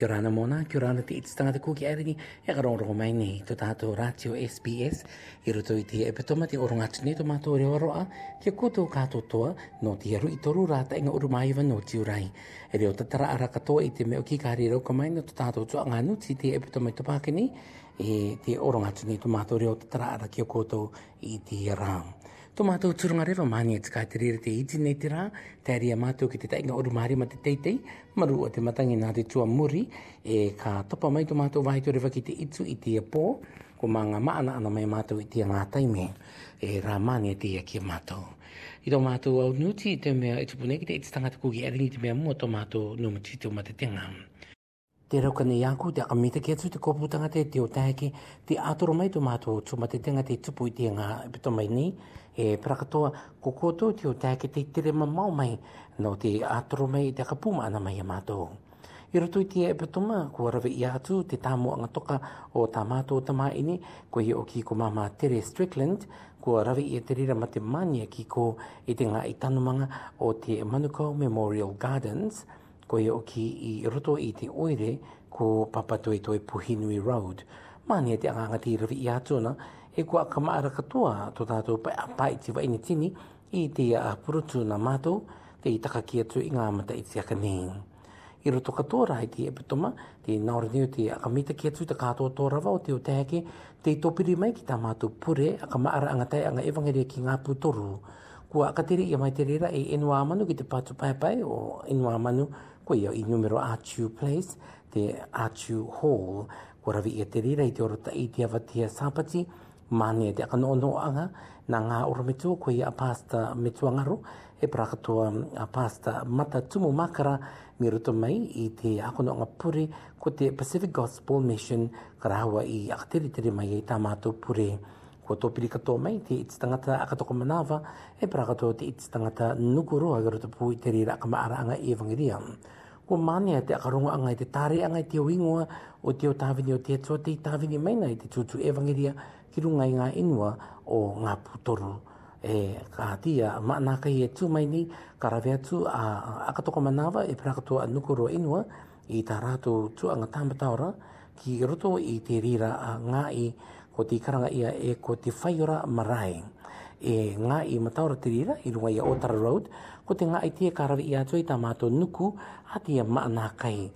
Kia rana mōna, kia rana te iti tangata kūki arini, e garo roko mai nei, tō tātō rātio SBS, i roto i te e petoma te oronga tine tō mātō reo roa, kia kūtō kātō toa, nō te aru i toru rāta inga uru maiwa nō ti urai. E reo tatara ara katoa i te meo ki kāri roko mai, nō tō tātō tō anga nūti te e i tō pākini, e te oronga tine tō mātō reo tatara ara kia kūtō i te rāng. Tō mātou turunga rewa māngi e tika te rere te iti nei te rā, te aria mātou ki te taiga oru maari ma te teitei, maru o te matangi nā te tua muri, e ka topa mai tō mātou vahi tō rewa ki te itu i te pō, ko mā ngā maana ana mai mātou i te ngā taime, e rā māngi e te ia ki mātou. I tō mātou au nūti i te mea e tupu nei ki te iti tangata kūki e te mea mua tō mātou nūmati te umatetenga. Tō mātou te rauka ni yanku, te akamita ki atu, te koputanga te te o taheke, te atoro mai to mātou tu, ma te tenga te tupu i te ngā pito mai ni, e prakatoa kokoto te o taheke te tere mamau mai, no te atoro mai te akapuma ana mai a mātou. I roto i tia epitoma, kua rawe i atu, te tāmu anga toka o tā mātou o tamā ini, kua hi o ki ko māma Tere Strickland, kua rawe i te rira mate mania ki ko i te ngā i o te Manukau Memorial Gardens, ko e oki i roto i te oire ko papatoe toi Puhinui Road. Mani e te anga ngati rivi i atuna e kua kamaara katoa to tātou pai apai te waini tini i te a purutu na mātou te i takaki atu i ngā mata i te akanein. I roto katoa rai te epitoma, te naore neu te akamita ki atu te kātoa tō rawa o te o teheke, te topiri mai ki tā mātou pure a kamaara angatai anga evangere ki ngā putoru kua akatiri ia mai te rira i e enua manu ki te patu paepae o enua manu kua ia i numero Archu Place, te Archu Hall. Kua ravi ia te rira i te orota i te avatia sāpati, mane te akanoono anga, nā ngā ora metua kua ia pasta metua ngaro, e prakatoa mm, a pasta mata tumu makara mi roto mai i te akono anga puri ko te Pacific Gospel Mission karahua i akatiri tere mai i tā mātou pure ko to pirika to mai te its tangata aka to manawa e para ka to te its tangata nuku ro agar e to pui te rira ka maara anga e vangiria ko mania te aka rongo anga te tare anga te wingoa o te o tawini o te atua te tawini mai nai te tutu e ki runga i ngā inua o ngā putoru e ka hatia ma nā kai e tū mai nei karawea tū a akatoko manawa e prakatoa a nukuro inua i tā rātou tū anga tāmbataora ki roto i te rira a ngā i ko te ikaranga ia e ko te whaiora marae e ngā i mataura tirira i runga i Otara Road ko te ngā i tia karawi i atua i tā mātou nuku a tia maana kai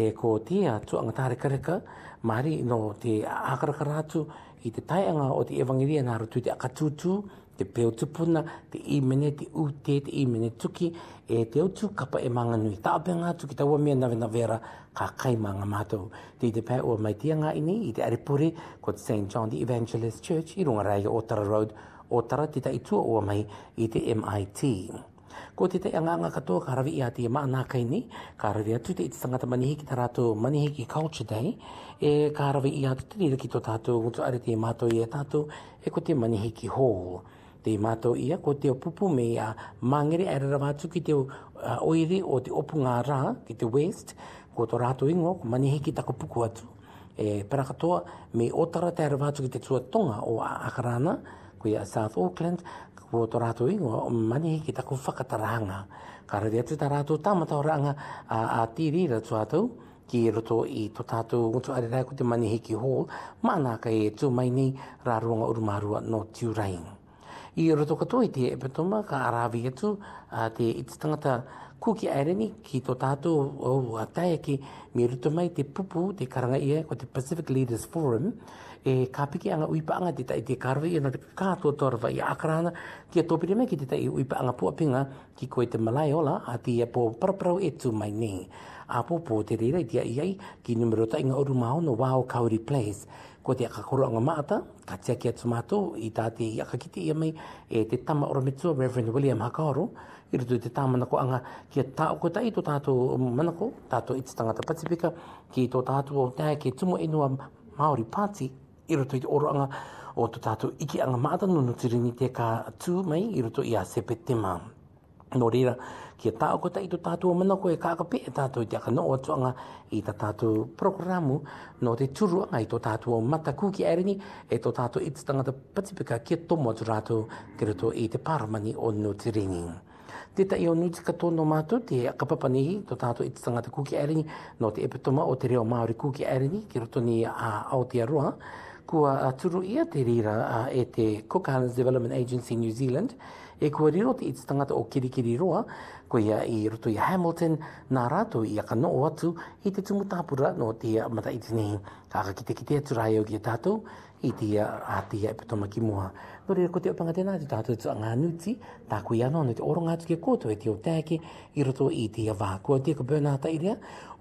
e ko tia tua ngatare kareka mahari no te akarakaratu i te taianga o te evangiria nā rutu te akatutu te peo tupuna, te imene, te ute, te imene tuki, e te utu kapa e manga nui. Ta ape ngā tuki, tawa mea nawe na vera, ka kai manga mātou. Te i te pai ua mai tia ngā ini, i te aripuri, ko te St. John the Evangelist Church, i runga rai o Tara Road, o Tara te tai tua o mai i te MIT. Ko te tei anganga katoa ka ravi i ati e maanakai ni, ka ravi atu te i te sangata manihiki ta rātou manihiki culture day, e ka ravi i atu te rilaki tō tātou, ngutu are te mātou e tātou, e ko te manihiki hall te mātou ia ko te pupu me a mangere e rara vātu ki te uh, oiri o te opu ngā rā ki te west ko tō rātou ingo ko manihi ki tako puku atu e parakatoa me otara te aravātu ki te tuatonga o Akarana ko ia South Auckland ko tō rātou ingo manihi ki tako whakataranga kāra te atu tā rātou tāmata o ranga a, a tīri ra tuatou ki roto i tō tātou ngutu arirai ko te manihi ki hall mana ka e tū mai nei rā ruanga urumārua no tūraingo i roto katoa i te epitoma ka arawi atu a te i te tangata kuki aereni ki tō tātou o a taia ki me roto mai te pupu te karanga ia ko te Pacific Leaders Forum e kapiki anga uipa anga tita i te karwe i na te kātua tora wai i akarana ki a tōpire me ki tita i uipa anga puapinga ki koe te malai ola a ti a e pō paraparau e tū mai nei. A pō pō te reira i tia i ai ki numero ta inga oru maho no Wao Kauri Place. Ko te akakoro anga maata, ka tia ki a tumato i tā te i akakiti mai e te tama ora mitua Reverend William Hakaoro i rutu te tā manako anga ki a tā oko tai tō tātou manako, tātou iti tangata Pacifica ki tō tātou o tēhe ke tumo inua e Māori Pāti i roto i te oroanga o tō tātou iki anga maata no no tiringi te ka tū mai i roto i a sepe te mā. Nō reira, kia tā o i tō tātou o mana koe ka e tātou i te aka no o atuanga i tā tātou programu no te turuanga i tō tātou o mata kūki ereni e tō tātou i te tangata patipika kia tomo atu rātou ki roto i te paramani o no tiringi. Te tai o nui tika tōno mātou, te kapapanehi, tō tātou i te kūki ereni, no te epitoma o te reo Māori kūki ereni, ki roto ni a Aotearoa, kua aturu uh, ia te rira a, uh, e te Cookhands Development Agency New Zealand e kua riro te iti tangata o kirikiri roa ko ia i roto i Hamilton nā rato i a kanoo atu i te tumutapura no te mata iti nehi ka kite kite atu rai au ki a tātou i te a te a ki mua. No rira ko te opanga tēnā te tātou tu a ngā nuti tā kui anō no te oronga atu ki koto e te o tēke i roto i te a vā. Ko te ka bērnāta i rea,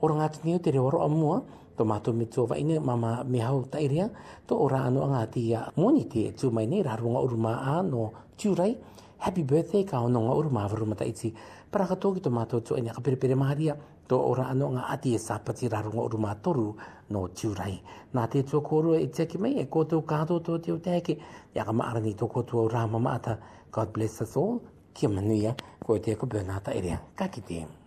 oronga atu neo te reo aroa mua to mato me tso vaine mama me ha ta to ora ano anga tia moni ti tu mai ne ra runga uruma ano churai happy birthday ka ono nga uruma vru mata itsi para ka toki to mato tso ina kapere pere maria to ora ano nga ati e sa pati ra runga uruma toru no churai na te tso koru e tse ki mai e ko to ka to to te te ki ya ka ma ara ni to ko to ra mama ata god bless us all ki manuia ko te ko bena ta ka ki